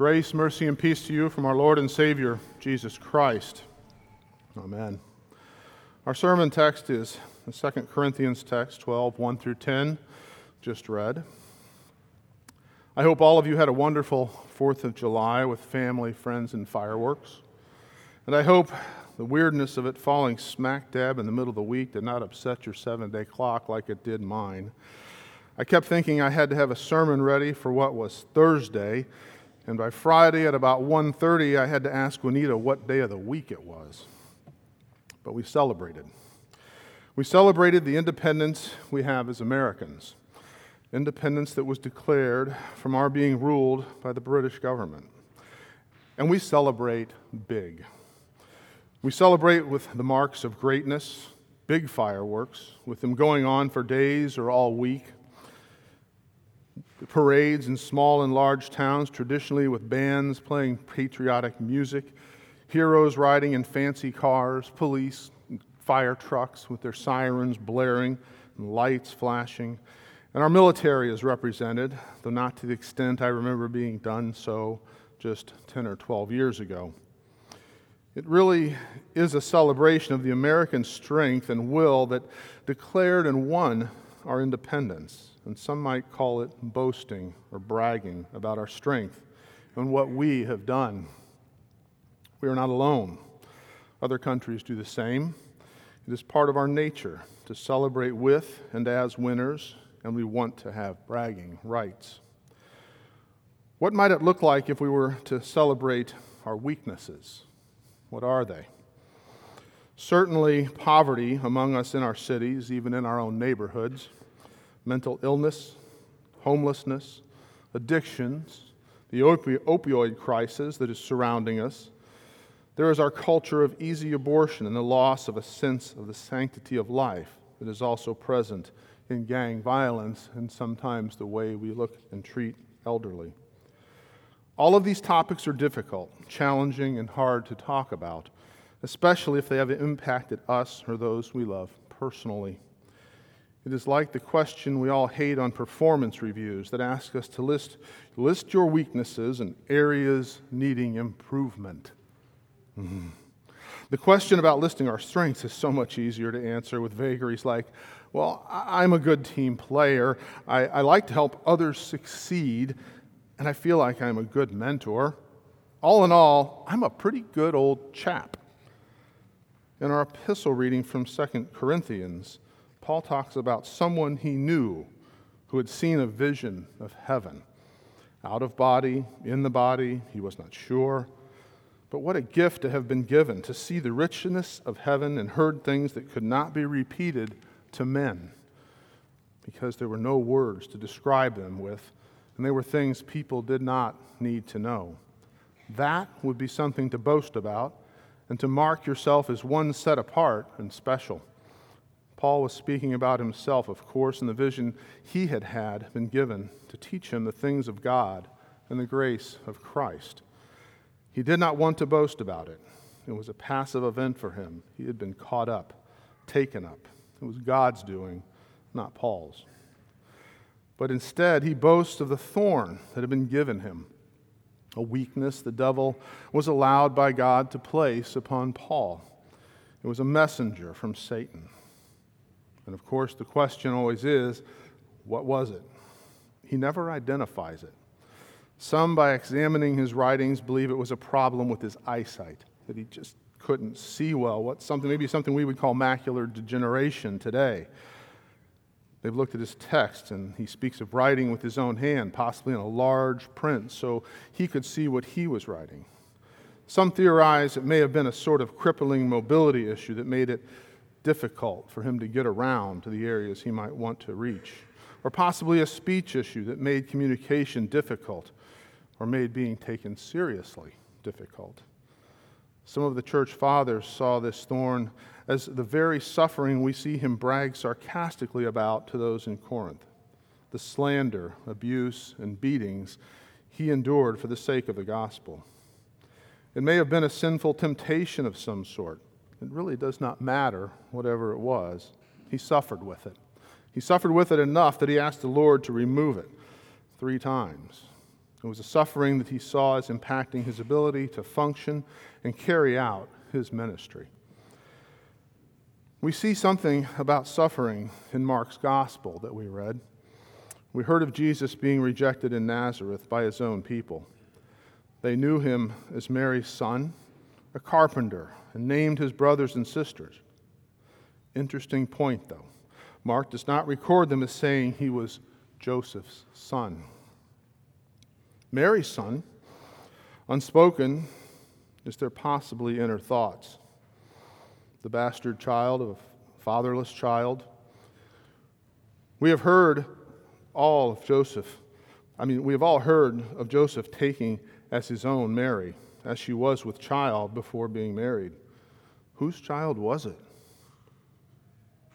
Grace, mercy, and peace to you from our Lord and Savior, Jesus Christ. Amen. Our sermon text is the 2 Corinthians text, 12, 1 through 10, just read. I hope all of you had a wonderful 4th of July with family, friends, and fireworks. And I hope the weirdness of it falling smack dab in the middle of the week did not upset your seven day clock like it did mine. I kept thinking I had to have a sermon ready for what was Thursday and by Friday at about 1:30, I had to ask Juanita what day of the week it was. But we celebrated. We celebrated the independence we have as Americans. Independence that was declared from our being ruled by the British government. And we celebrate big. We celebrate with the marks of greatness, big fireworks, with them going on for days or all week parades in small and large towns, traditionally with bands playing patriotic music, heroes riding in fancy cars, police, fire trucks with their sirens blaring and lights flashing. And our military is represented, though not to the extent I remember being done so just 10 or 12 years ago. It really is a celebration of the American strength and will that declared and won our independence and some might call it boasting or bragging about our strength and what we have done. We are not alone. Other countries do the same. It is part of our nature to celebrate with and as winners, and we want to have bragging rights. What might it look like if we were to celebrate our weaknesses? What are they? Certainly, poverty among us in our cities, even in our own neighborhoods mental illness, homelessness, addictions, the opi- opioid crisis that is surrounding us. There is our culture of easy abortion and the loss of a sense of the sanctity of life that is also present in gang violence and sometimes the way we look and treat elderly. All of these topics are difficult, challenging, and hard to talk about, especially if they have impacted us or those we love personally. It is like the question we all hate on performance reviews that ask us to list, list your weaknesses and areas needing improvement. Mm-hmm. The question about listing our strengths is so much easier to answer with vagaries like, well, I'm a good team player, I, I like to help others succeed, and I feel like I'm a good mentor. All in all, I'm a pretty good old chap. In our epistle reading from 2 Corinthians, Paul talks about someone he knew who had seen a vision of heaven. Out of body, in the body, he was not sure. But what a gift to have been given to see the richness of heaven and heard things that could not be repeated to men because there were no words to describe them with, and they were things people did not need to know. That would be something to boast about and to mark yourself as one set apart and special. Paul was speaking about himself, of course, and the vision he had had been given to teach him the things of God and the grace of Christ. He did not want to boast about it. It was a passive event for him. He had been caught up, taken up. It was God's doing, not Paul's. But instead, he boasts of the thorn that had been given him, a weakness the devil was allowed by God to place upon Paul. It was a messenger from Satan. And of course, the question always is what was it? He never identifies it. Some, by examining his writings, believe it was a problem with his eyesight, that he just couldn't see well. What something, maybe something we would call macular degeneration today. They've looked at his text, and he speaks of writing with his own hand, possibly in a large print, so he could see what he was writing. Some theorize it may have been a sort of crippling mobility issue that made it difficult for him to get around to the areas he might want to reach, or possibly a speech issue that made communication difficult or made being taken seriously difficult. Some of the church fathers saw this thorn as the very suffering we see him brag sarcastically about to those in Corinth the slander, abuse, and beatings he endured for the sake of the gospel. It may have been a sinful temptation of some sort it really does not matter, whatever it was. He suffered with it. He suffered with it enough that he asked the Lord to remove it three times. It was a suffering that he saw as impacting his ability to function and carry out his ministry. We see something about suffering in Mark's gospel that we read. We heard of Jesus being rejected in Nazareth by his own people. They knew him as Mary's son, a carpenter, and named his brothers and sisters. Interesting point, though. Mark does not record them as saying he was Joseph's son. Mary's son, unspoken, is there possibly in her thoughts? The bastard child of a fatherless child. We have heard all of Joseph. I mean, we have all heard of Joseph taking as his own Mary, as she was with child before being married. Whose child was it?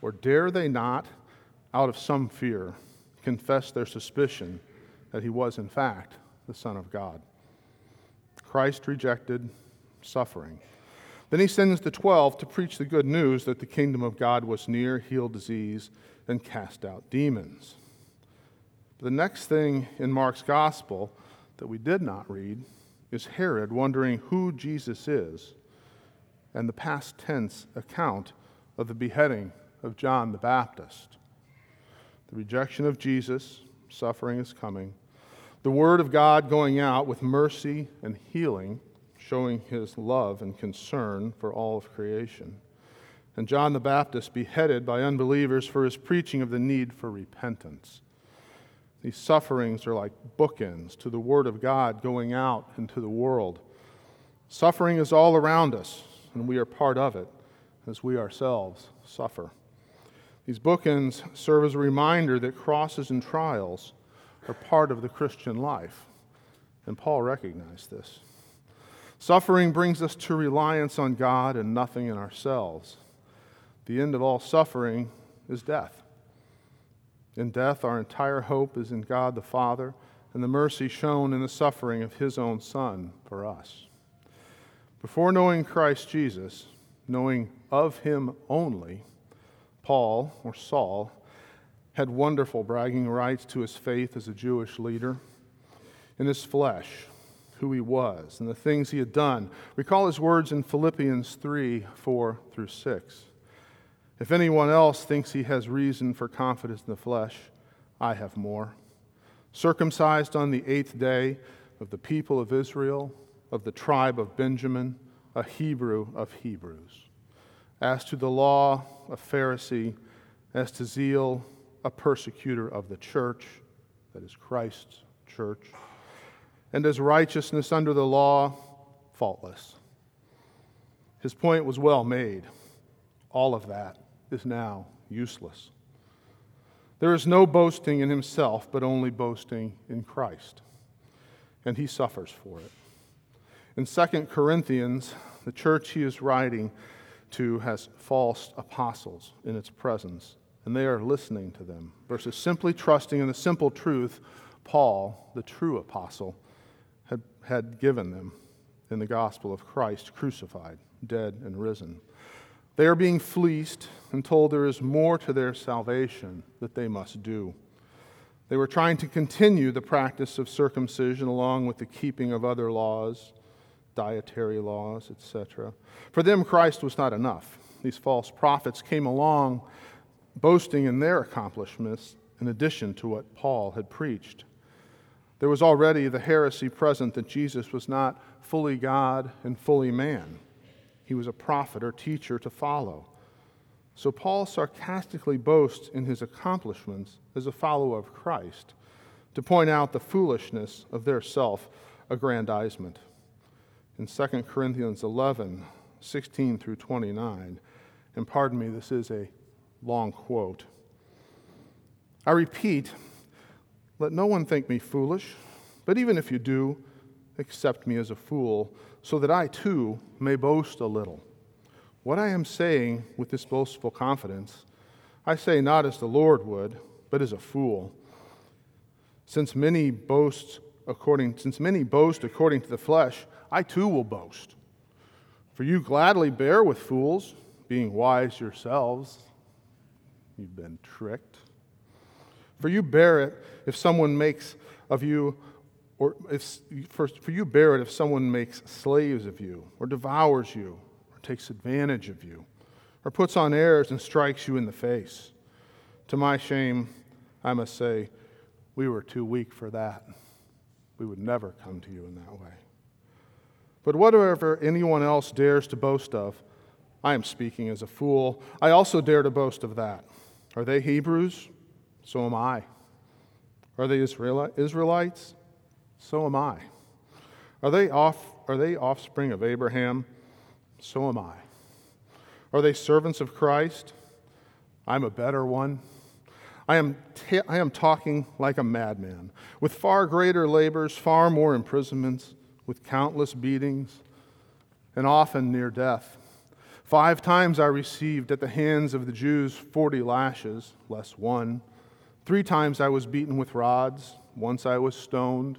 Or dare they not, out of some fear, confess their suspicion that he was, in fact, the Son of God? Christ rejected suffering. Then he sends the twelve to preach the good news that the kingdom of God was near, heal disease, and cast out demons. The next thing in Mark's gospel that we did not read is Herod wondering who Jesus is and the past tense account of the beheading of John the Baptist. The rejection of Jesus, suffering is coming. The word of God going out with mercy and healing, showing his love and concern for all of creation. And John the Baptist beheaded by unbelievers for his preaching of the need for repentance. These sufferings are like bookends to the Word of God going out into the world. Suffering is all around us, and we are part of it as we ourselves suffer. These bookends serve as a reminder that crosses and trials are part of the Christian life, and Paul recognized this. Suffering brings us to reliance on God and nothing in ourselves. The end of all suffering is death. In death, our entire hope is in God the Father and the mercy shown in the suffering of His own Son for us. Before knowing Christ Jesus, knowing of Him only, Paul, or Saul, had wonderful bragging rights to his faith as a Jewish leader. In his flesh, who he was, and the things he had done. Recall his words in Philippians 3 4 through 6. If anyone else thinks he has reason for confidence in the flesh, I have more. Circumcised on the eighth day of the people of Israel, of the tribe of Benjamin, a Hebrew of Hebrews. As to the law, a Pharisee. As to zeal, a persecutor of the church, that is Christ's church. And as righteousness under the law, faultless. His point was well made. All of that is now useless. There is no boasting in himself, but only boasting in Christ. And he suffers for it. In 2 Corinthians, the church he is writing to has false apostles in its presence, and they are listening to them versus simply trusting in the simple truth Paul, the true apostle, had, had given them in the gospel of Christ crucified, dead, and risen. They are being fleeced and told there is more to their salvation that they must do. They were trying to continue the practice of circumcision along with the keeping of other laws, dietary laws, etc. For them, Christ was not enough. These false prophets came along boasting in their accomplishments in addition to what Paul had preached. There was already the heresy present that Jesus was not fully God and fully man. He was a prophet or teacher to follow. So Paul sarcastically boasts in his accomplishments as a follower of Christ to point out the foolishness of their self aggrandizement. In 2 Corinthians 11, 16 through 29, and pardon me, this is a long quote. I repeat, let no one think me foolish, but even if you do, accept me as a fool so that I too may boast a little. What I am saying with this boastful confidence, I say not as the Lord would, but as a fool. Since many boast according, since many boast according to the flesh, I too will boast. For you gladly bear with fools, being wise yourselves. You've been tricked. For you bear it if someone makes of you Or if, for, for you bear it if someone makes slaves of you, or devours you, or takes advantage of you, or puts on airs and strikes you in the face. To my shame, I must say, we were too weak for that. We would never come to you in that way. But whatever anyone else dares to boast of, I am speaking as a fool. I also dare to boast of that. Are they Hebrews? So am I. Are they Israelites? So am I. Are they, off, are they offspring of Abraham? So am I. Are they servants of Christ? I'm a better one. I am, ta- I am talking like a madman, with far greater labors, far more imprisonments, with countless beatings, and often near death. Five times I received at the hands of the Jews 40 lashes, less one. Three times I was beaten with rods. Once I was stoned.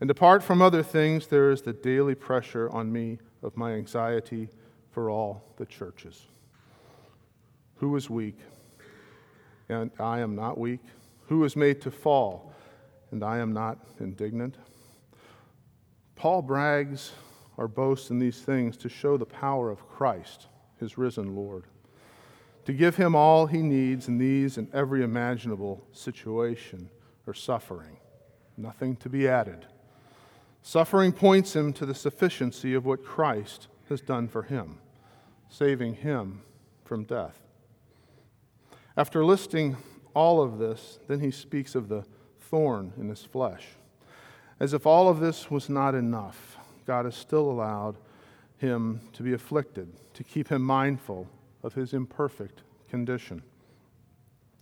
And apart from other things, there is the daily pressure on me of my anxiety for all the churches. Who is weak? And I am not weak. Who is made to fall? And I am not indignant. Paul brags or boasts in these things to show the power of Christ, his risen Lord, to give him all he needs in these and every imaginable situation or suffering. Nothing to be added Suffering points him to the sufficiency of what Christ has done for him, saving him from death. After listing all of this, then he speaks of the thorn in his flesh. As if all of this was not enough, God has still allowed him to be afflicted, to keep him mindful of his imperfect condition,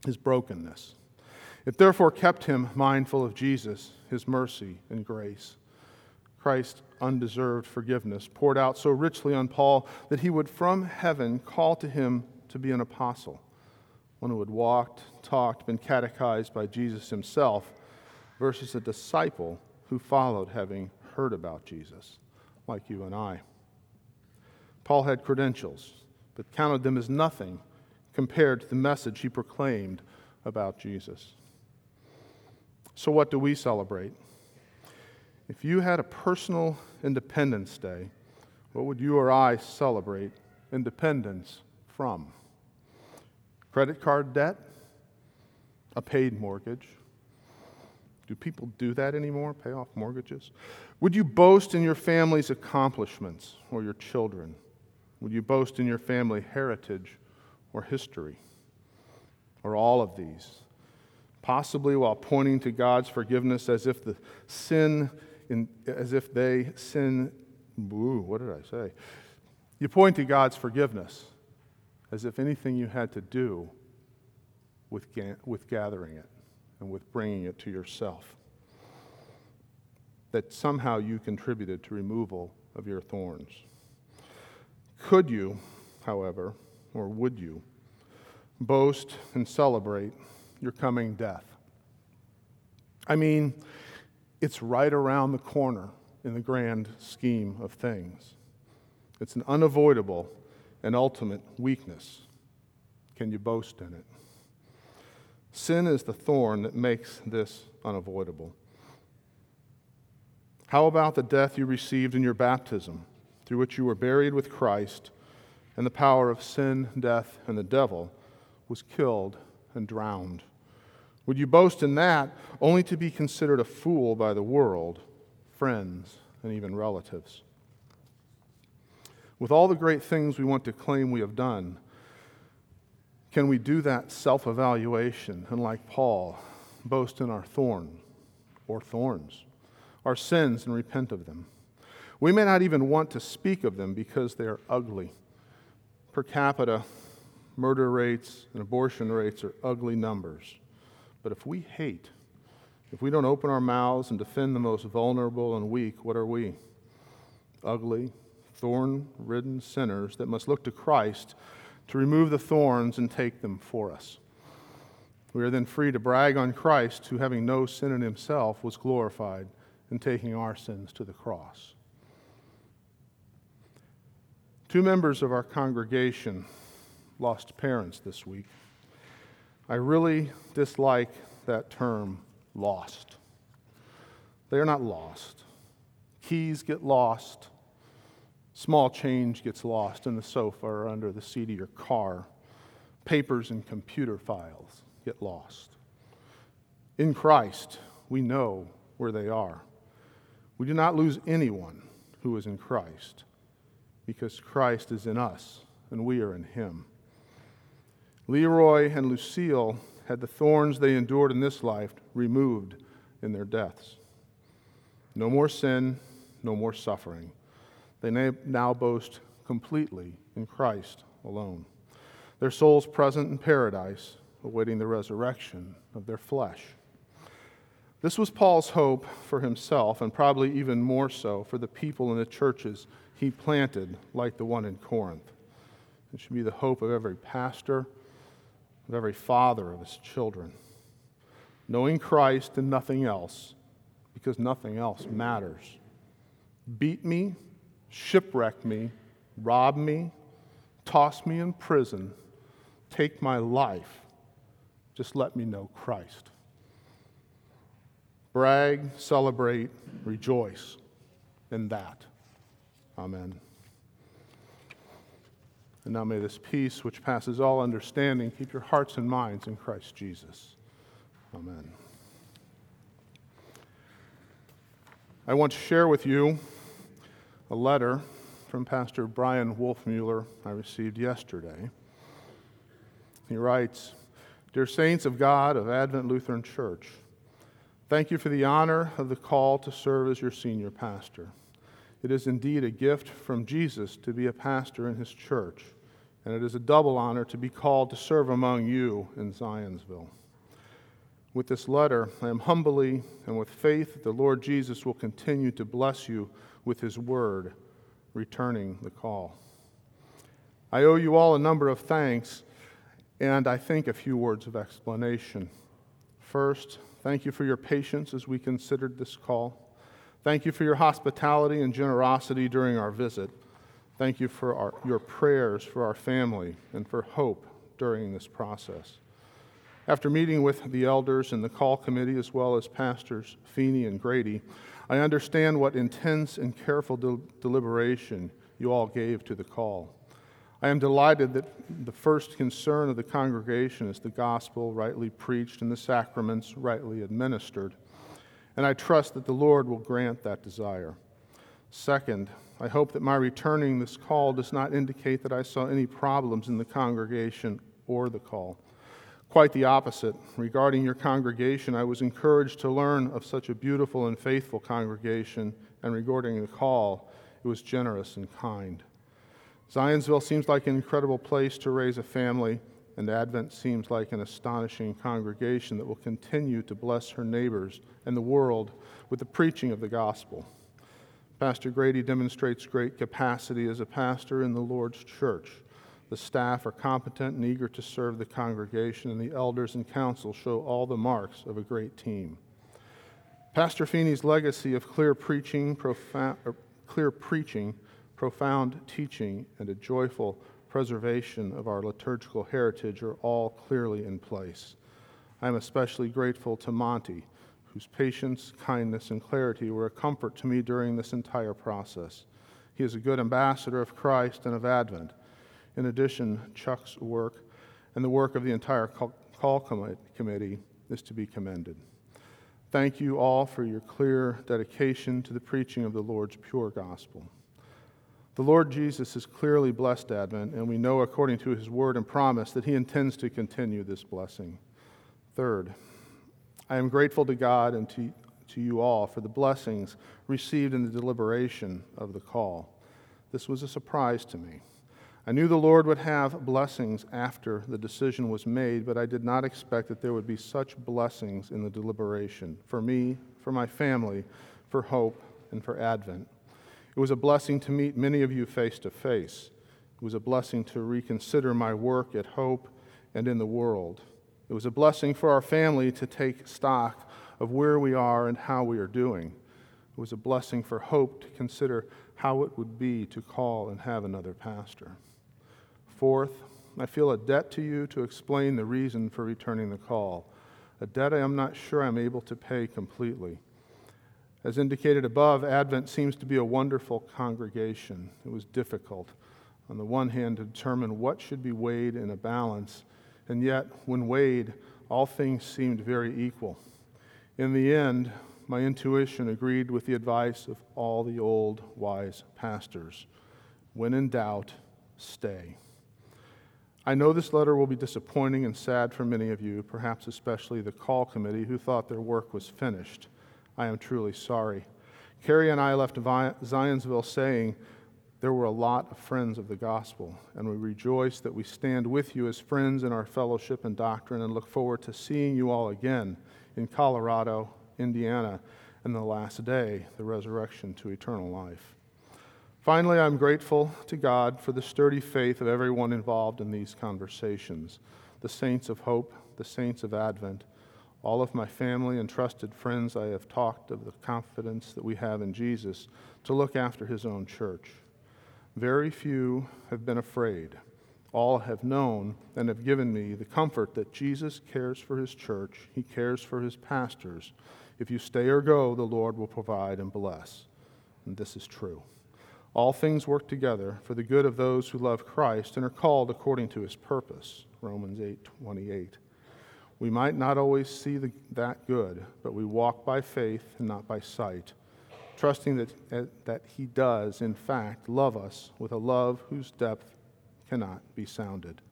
his brokenness. It therefore kept him mindful of Jesus, his mercy and grace. Christ's undeserved forgiveness poured out so richly on Paul that he would from heaven call to him to be an apostle, one who had walked, talked, been catechized by Jesus himself, versus a disciple who followed having heard about Jesus, like you and I. Paul had credentials, but counted them as nothing compared to the message he proclaimed about Jesus. So, what do we celebrate? If you had a personal Independence Day, what would you or I celebrate independence from? Credit card debt? A paid mortgage? Do people do that anymore, pay off mortgages? Would you boast in your family's accomplishments or your children? Would you boast in your family heritage or history? Or all of these? Possibly while pointing to God's forgiveness as if the sin in, as if they sin. Ooh, what did I say? You point to God's forgiveness as if anything you had to do with, ga- with gathering it and with bringing it to yourself. That somehow you contributed to removal of your thorns. Could you, however, or would you, boast and celebrate your coming death? I mean, it's right around the corner in the grand scheme of things. It's an unavoidable and ultimate weakness. Can you boast in it? Sin is the thorn that makes this unavoidable. How about the death you received in your baptism, through which you were buried with Christ, and the power of sin, death, and the devil was killed and drowned? Would you boast in that only to be considered a fool by the world, friends, and even relatives? With all the great things we want to claim we have done, can we do that self evaluation and, like Paul, boast in our thorn or thorns, our sins, and repent of them? We may not even want to speak of them because they are ugly. Per capita, murder rates and abortion rates are ugly numbers. But if we hate, if we don't open our mouths and defend the most vulnerable and weak, what are we? ugly, thorn ridden sinners that must look to Christ to remove the thorns and take them for us. We are then free to brag on Christ, who, having no sin in himself, was glorified in taking our sins to the cross. Two members of our congregation lost parents this week. I really dislike that term, lost. They are not lost. Keys get lost. Small change gets lost in the sofa or under the seat of your car. Papers and computer files get lost. In Christ, we know where they are. We do not lose anyone who is in Christ because Christ is in us and we are in him. Leroy and Lucille had the thorns they endured in this life removed in their deaths. No more sin, no more suffering. They now boast completely in Christ alone. Their souls present in paradise, awaiting the resurrection of their flesh. This was Paul's hope for himself, and probably even more so for the people in the churches he planted, like the one in Corinth. It should be the hope of every pastor, of every father of his children. Knowing Christ and nothing else, because nothing else matters. Beat me, shipwreck me, rob me, toss me in prison, take my life. Just let me know Christ. Brag, celebrate, rejoice in that. Amen. And now may this peace, which passes all understanding, keep your hearts and minds in Christ Jesus. Amen. I want to share with you a letter from Pastor Bryan Wolfmueller I received yesterday. He writes Dear Saints of God of Advent Lutheran Church, thank you for the honor of the call to serve as your senior pastor. It is indeed a gift from Jesus to be a pastor in his church, and it is a double honor to be called to serve among you in Zionsville. With this letter, I am humbly and with faith that the Lord Jesus will continue to bless you with his word, returning the call. I owe you all a number of thanks, and I think a few words of explanation. First, thank you for your patience as we considered this call. Thank you for your hospitality and generosity during our visit. Thank you for our, your prayers for our family and for hope during this process. After meeting with the elders and the call committee, as well as pastors Feeney and Grady, I understand what intense and careful de- deliberation you all gave to the call. I am delighted that the first concern of the congregation is the gospel rightly preached and the sacraments rightly administered and I trust that the Lord will grant that desire. Second, I hope that my returning this call does not indicate that I saw any problems in the congregation or the call. Quite the opposite. Regarding your congregation, I was encouraged to learn of such a beautiful and faithful congregation, and regarding the call, it was generous and kind. Zionsville seems like an incredible place to raise a family and Advent seems like an astonishing congregation that will continue to bless her neighbors and the world with the preaching of the gospel. Pastor Grady demonstrates great capacity as a pastor in the Lord's church. The staff are competent and eager to serve the congregation, and the elders and council show all the marks of a great team. Pastor Feeney's legacy of clear preaching, profound, uh, clear preaching, profound teaching, and a joyful preservation of our liturgical heritage are all clearly in place. I am especially grateful to Monty, whose patience, kindness, and clarity were a comfort to me during this entire process. He is a good ambassador of Christ and of Advent. In addition, Chuck's work and the work of the entire call committee is to be commended. Thank you all for your clear dedication to the preaching of the Lord's pure gospel. The Lord Jesus has clearly blessed Advent, and we know according to his word and promise that he intends to continue this blessing. Third, I am grateful to God and to, to you all for the blessings received in the deliberation of the call. This was a surprise to me. I knew the Lord would have blessings after the decision was made, but I did not expect that there would be such blessings in the deliberation for me, for my family, for hope, and for Advent. It was a blessing to meet many of you face to face. It was a blessing to reconsider my work at Hope and in the world. It was a blessing for our family to take stock of where we are and how we are doing. It was a blessing for Hope to consider how it would be to call and have another pastor. Fourth, I feel a debt to you to explain the reason for returning the call, a debt I am not sure I'm able to pay completely. As indicated above, Advent seems to be a wonderful congregation. It was difficult, on the one hand, to determine what should be weighed in a balance, and yet, when weighed, all things seemed very equal. In the end, my intuition agreed with the advice of all the old wise pastors. When in doubt, stay. I know this letter will be disappointing and sad for many of you, perhaps especially the call committee who thought their work was finished. I am truly sorry. Carrie and I left Zionsville saying there were a lot of friends of the gospel, and we rejoice that we stand with you as friends in our fellowship and doctrine and look forward to seeing you all again in Colorado, Indiana, and the last day, the resurrection to eternal life. Finally, I'm grateful to God for the sturdy faith of everyone involved in these conversations the saints of hope, the saints of Advent, all of my family and trusted friends. I have talked of the confidence that we have in Jesus to look after his own church. Very few have been afraid. All have known and have given me the comfort that Jesus cares for his church, he cares for his pastors. If you stay or go, the Lord will provide and bless. And this is true. All things work together for the good of those who love Christ and are called according to his purpose. Romans 8:28. We might not always see the, that good, but we walk by faith and not by sight, trusting that, uh, that he does, in fact, love us with a love whose depth cannot be sounded.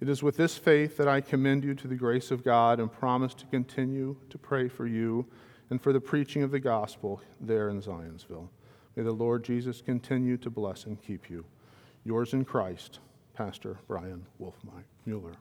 It is with this faith that I commend you to the grace of God and promise to continue to pray for you and for the preaching of the gospel there in Zionsville. May the Lord Jesus continue to bless and keep you. Yours in Christ, Pastor Bryan Wolfmueller.